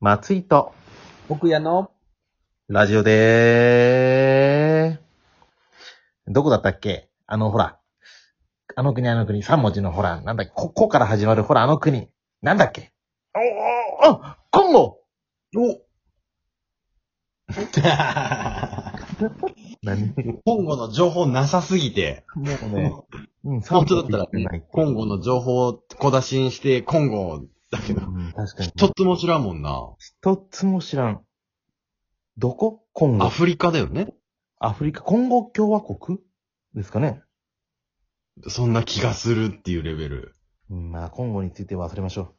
松井と、奥屋の、ラジオでー。どこだったっけ？あの、ほら。あの国あの国、三文字のほら、なんだっけ、こ、こから始まるほら、あの国。なんだっけ？おおあ、コンゴ。お。何？今後の情報なさすぎて、もうね、うん、本当だったら三文字ない、今後の情報を小出しにして、今後だけど、うん、確かに。一つも知らんもんな。一つも知らん。どこ？コンゴア。フリカだよねアフリカ、コンゴ共和国？ですかね。そんな気がするっていうレベル。うん、まあ、コンゴについて忘れましょ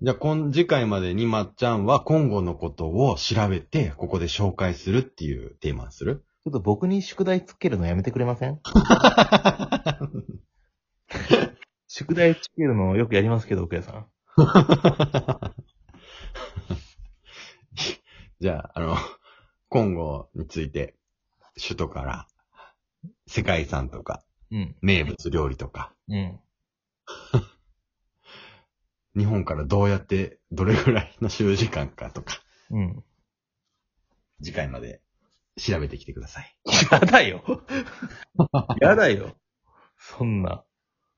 じゃあ、今、次回までにまっちゃんは今後のことを調べて、ここで紹介するっていうテーマにする？う。ちょっと僕に宿題つけるのやめてくれません？宿題つけるのよくやりますけど、奥谷さん。じゃあ、あの、今後について、首都から、世界遺産とか、うん。名物料理とか、うん。日本からどうやって、どれぐらいの使用時間かとか、うん。次回まで調べてきてください。やだよ。やだよ。そんな。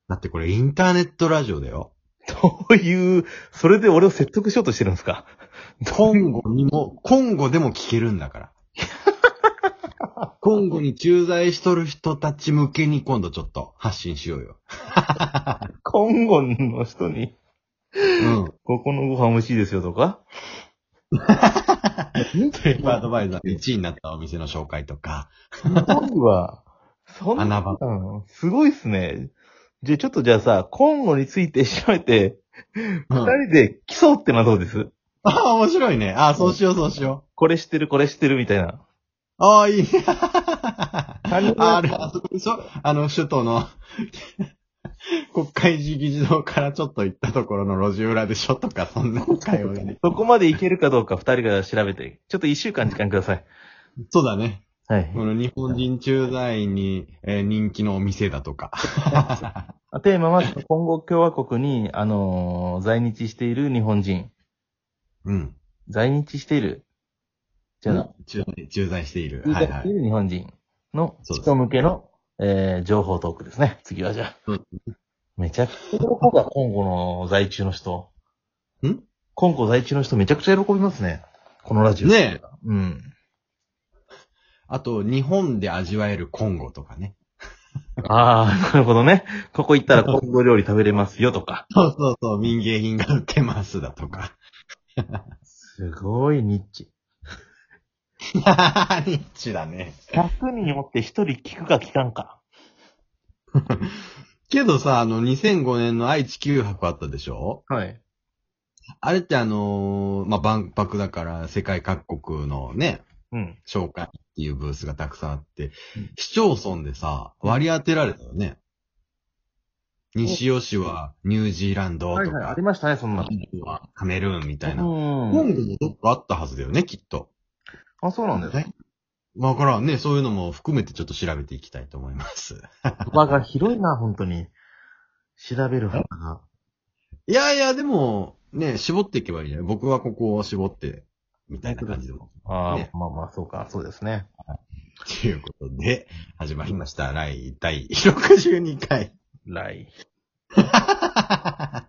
だってこれインターネットラジオだよ。どういう、それで俺を説得しようとしてるんですか？今後にも、今後でも聞けるんだから。今後に駐在しとる人たち向けに今度ちょっと発信しようよ。今後の人に、うん。ここのご飯美味しいですよとか？トレープアドバイザー1位になったお店の紹介とか、すごいわ。そんな、すごいっすね。じゃあちょっとじゃあさ、今後について調べて、二人で競うってのはどうです？ああ、面白いね。ああ、そうしよう、そうしよこれ知ってる、これ知ってるみたいな。う。ああ、いい。何ああれ、あそこでしょあの、首都の、国会議事堂からちょっと行ったところの路地裏でしょとか、そんな会話がね。そこまでいけるかどうか二人が調べて、ちょっと一週間時間ください。そうだね。はい。この日本人駐在員に、えー人気のお店だとか。テーマは、今後共和国に、あのー在日している日本人。うん。在日している。じゃあ、駐在駐在している。駐はいはい。在している日本人の人向けの、えー、情報トークですね。次はじゃあ。うんめちゃくちゃ喜ぶわ、今後の在中の人。ん？今後在中の人めちゃくちゃ喜びますね。このラジオ。ねえ。うん。あと、日本で味わえるコンゴとかね。ああ、なるほどね。ここ行ったら今後料理食べれますよとか。そうそうそう、民芸品が売ってますだとか。すごいニッチ。ニッチだね。100人おって1人聞くか聞かんか。けどさ、あの、2005年の愛知九博あったでしょ？はい。あれってあのーまあ、万博だから世界各国のね、うん。紹介っていうブースがたくさんあって、うん市町村でさ、割り当てられたよね。西尾市はニュージーランドとか、はいはい、ありましたね、そんな。はカメルーンみたいな。うん。今後もどっかあったはずだよね、きっと。あ、そうなんですね。わからんね、そういうのも含めてちょっと調べていきたいと思います。幅が広いな、本当に。調べる幅が。いやいや、でも、ね、絞っていけばいいじゃない僕はここを絞って、みたいな感じでも。ああ、ねまあまあ、そうか、そうですね。ということで、始まりました。来、第62回。来。は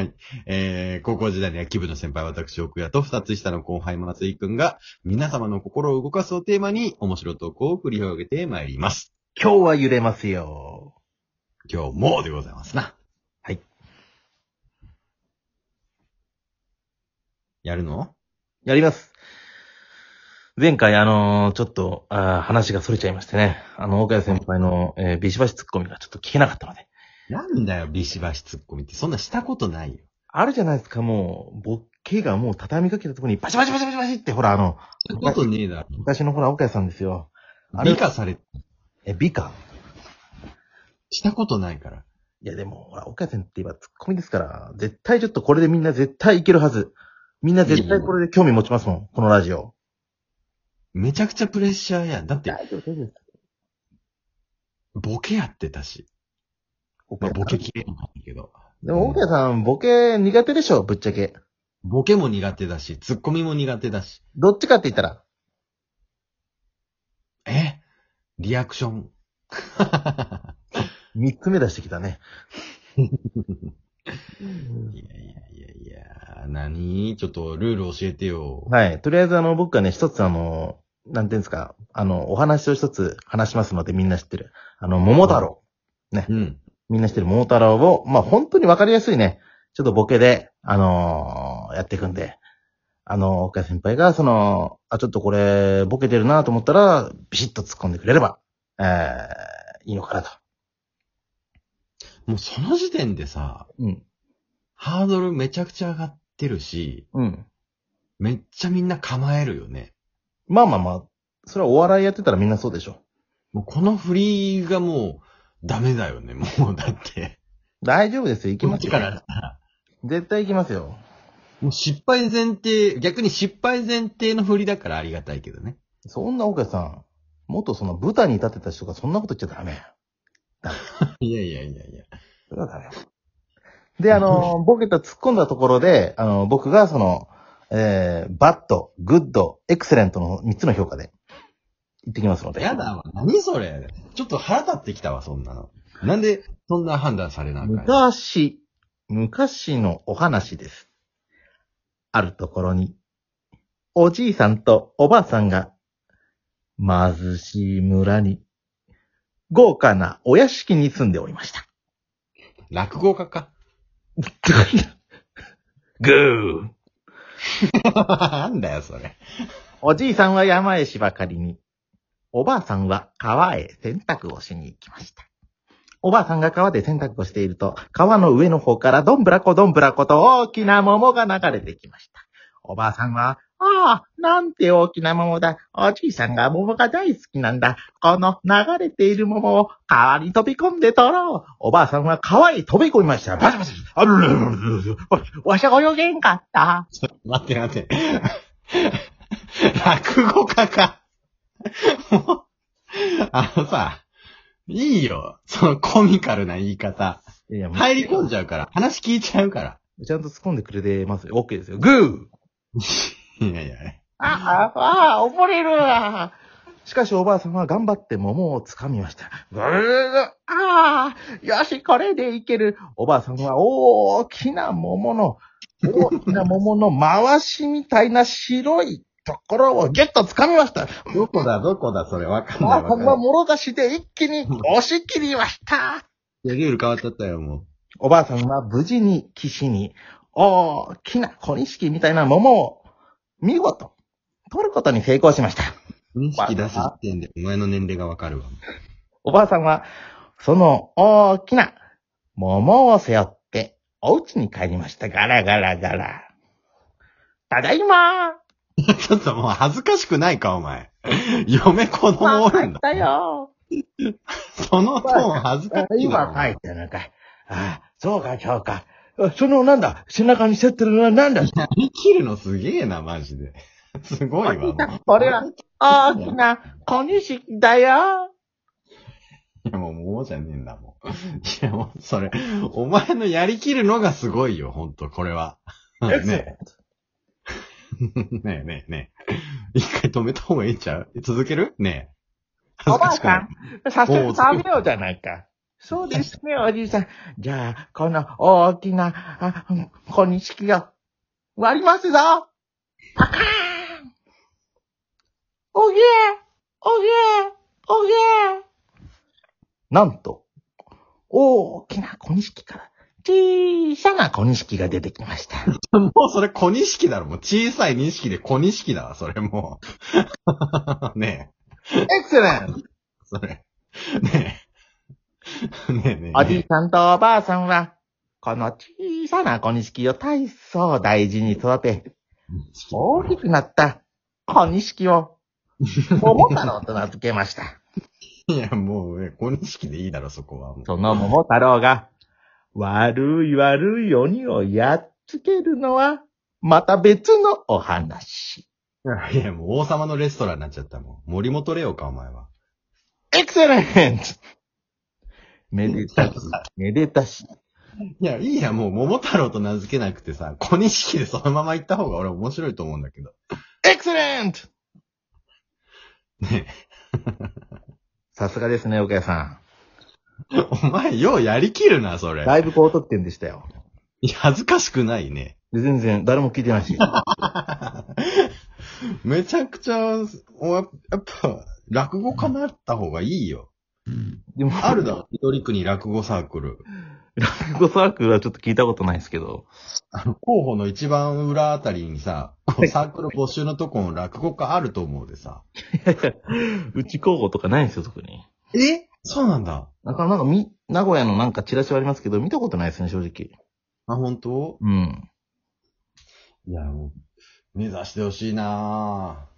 い。えー、高校時代に野球部の先輩私、奥谷と二つ下の後輩松井くんが、皆様の心を動かすをテーマに、面白トークを繰り広げてまいります。今日は揺れますよ。今日もでございますな。はい。やるの？やります。前回、あのーちょっと、あー話が逸れちゃいましてね。あの、岡谷先輩の、えービシバシツッコミがちょっと聞けなかったので。なんだよ、ビシバシツッコミって。そんなしたことないよ。あるじゃないですか、もう、ボッケがもう畳みかけたところに、バシバシバシバシバシって、ほら、あの、ことねえだろ。昔のほら、岡谷さんですよ。美化され、え、美化したことないから。いや、でも、ほら、岡谷さんって言えばツッコミですから、絶対ちょっとこれでみんな絶対いけるはず。みんな絶対これで興味持ちますもん、このラジオ。めちゃくちゃプレッシャーやん。だって、大丈夫、です。ボケやってたし。まあ、ボケきれんかったけど。でも、岡谷さん、ボケ苦手でしょ、ぶっちゃけ。ボケも苦手だし、ツッコミも苦手だし。どっちかって言ったら、え？リアクション。三つ目出してきたね。いやいやいやいや、何？ちょっとルール教えてよ。はい。とりあえずあの、僕はね、一つあの、なんていうんですか、あの、お話を一つ話しますのでみんな知ってる。あの、桃太郎。うん。みんな知ってる桃太郎を、まあ、本当にわかりやすいね、ちょっとボケで、あのーやっていくんで、あのー、岡先輩が、その、あ、ちょっとこれ、ボケてるなと思ったら、ビシッと突っ込んでくれれば、えー、いいのかなと。もうその時点でさ、うん。ハードルめちゃくちゃ上がってるし、うん。めっちゃみんな構えるよね。まあまあまあ、それはお笑いやってたらみんなそうでしょ。もうこの振りがもうダメだよね。もうだって。大丈夫ですよ、行きますからさ絶対行きますよ。もう失敗前提、逆に失敗前提の振りだからありがたいけどね。そんな岡さん、もっとその舞台に立ってた人がそんなこと言っちゃダメ。いやいやいやいや。それはダメよ。で、あの、ボケた突っ込んだところで、あの、僕がその、えー、 bad、good、excellent の3つの評価で、言ってきますので。やだわ。何それ。ちょっと腹立ってきたわ、そんなの。なんで、そんな判断されなあかん昔、昔のお話です。あるところに、おじいさんとおばあさんが、貧しい村に、豪華なお屋敷に住んでおりました。落語家か？グー なんだよ、それ。おじいさんは山へ芝刈りに、おばあさんは川へ洗濯をしに行きました。おばあさんが川で洗濯をしていると、川の上の方からどんぶらこどんぶらこと大きな桃が流れてきました。おばあさんは、ああ、なんて大きな桃だ。おじいさんが桃が大好きなんだ。この流れている桃を川に飛び込んで取ろう。おばあさんは川へ飛び込みました。バシバシ。あるるるるるるわわしゃ泳げんかった。待って待って。落語家か。もう、あのさ、いいよ。そのコミカルな言い方。いや入り込んじゃうから。話聞いちゃうから。ちゃんと突っ込んでくれてますよ。OK ですよ。グー いやいや。ああ、ああ、溺れるわ。しかしおばあさんは頑張って桃を掴みました。ぐーああ、よし、これでいける。おばあさんは大きな桃の、大きな桃の回しみたいな白いところをギュッと掴みました。どこだ、どこだ、それ。わかんおばあさんはもろ出しで一気に押し切りました。いや、ルール変わっちゃったよ、もおばあさんは無事に岸に大きな小錦みたいな桃を見事取ることに成功しました。う。認識出す時点で、お前の年齢がわかるわ。おばあさんは、その大きな桃を背負って、お家に帰りました。ガラガラガラ。ただいま ちょっともう恥ずかしくないか、お前。嫁子供おるんだ。だよ そのトーン恥ずかしい今な。帰ったのか。ああ、そうか、そうか。あその、なんだ？背中に背負ってるのはなんだ？生きるのすげえな、マジで。すごいわ。これは大きな小錦だよ。いや、もう、もうじゃねえんだ、もう。いや、もう、それ、お前のやりきるのがすごいよ、ほんと、これは。ねえ、ねえ、ねえ、ねえ。一回止めた方がいいんちゃう？続ける？ねえ。おばあさんない、早速食べようじゃないか。そうですね、おじいさん。じゃあ、この大きな、あ、うん小錦を割りますぞパカーンおげーおげーおげーなんと、大きな小錦から小さな小錦が出てきました。もうそれ小錦だろ。もう小さい錦で小錦だわ、それもう。ねエクセレントえ。それ。ねえ。ねえねえ。おじいさんとおばあさんは、この小さな小錦を大層大事に育て、大きくなった小錦を、桃太郎と名付けました。いや、もう、小錦でいいだろ、そこは。その桃太郎が、悪い悪い鬼をやっつけるのは、また別のお話。いや、もう王様のレストランになっちゃったもん。森本レオか、お前は。エクセレントめでたし、めでたし。いや、いいや、もう桃太郎と名付けなくてさ、小錦でそのまま行った方が俺面白いと思うんだけど。エクセレントねさすがですね、岡谷さお前、ようやりきるな、そん。れ。だいぶ高得点でしたよ。いや恥ずかしくないね。で全然、誰も聞いてないし。めちゃくちゃ、おやっぱ、落語家になった方がいいよ。でも、あるだろ、一人区に落語サークル。落語サークルはちょっと聞いたことないですけど。あの、候補の一番裏あたりにさ、こうサークル募集のとこの落語家あると思うでさ。いやいや、うち候補とかないんですよ、特に。え？そうなんだ。なんか、なんか、み、名古屋のなんかチラシはありますけど、見たことないですね、正直。あ、本当？うん。いや、もう、目指してほしいな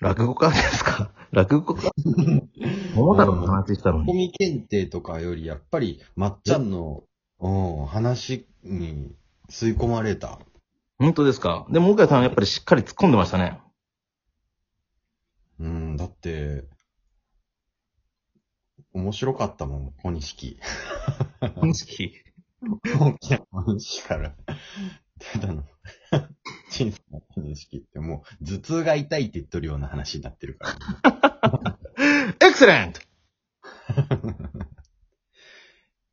落語家ですか？落語家 桃太郎の話したのぁ。コに。ミ検定とかより、やっぱり、まっちゃんの、うん、話に吸い込まれた。本当ですか？でも、岡谷さんはやっぱりしっかり突っ込んでましたね。うん、だって、面白かったもん、小錦。認識？大き な小錦から、ただの、小 さな小錦ってもう、頭痛が痛いって言っとるような話になってるから、エクセレント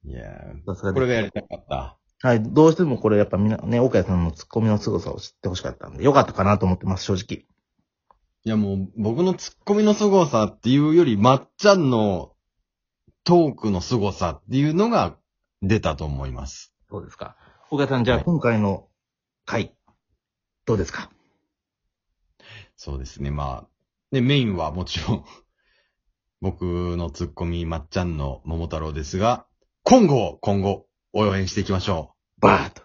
いやー、これでがやりたかった。す。はい、どうしてもこれやっぱみんなね、岡谷さんの突っ込みの凄さを知ってほしかったんで、よかったかなと思ってます、正直。いやもう、僕のツッコミの凄さっていうより、まっちゃんのトークの凄さっていうのが出たと思います。そうですか？岡谷さん、じゃあはい今回の回、どうですか？そうですね、まあ。で、メインはもちろん、僕のツッコミまっちゃんの桃太郎ですが、今後、今後、応援していきましょう。バーッと。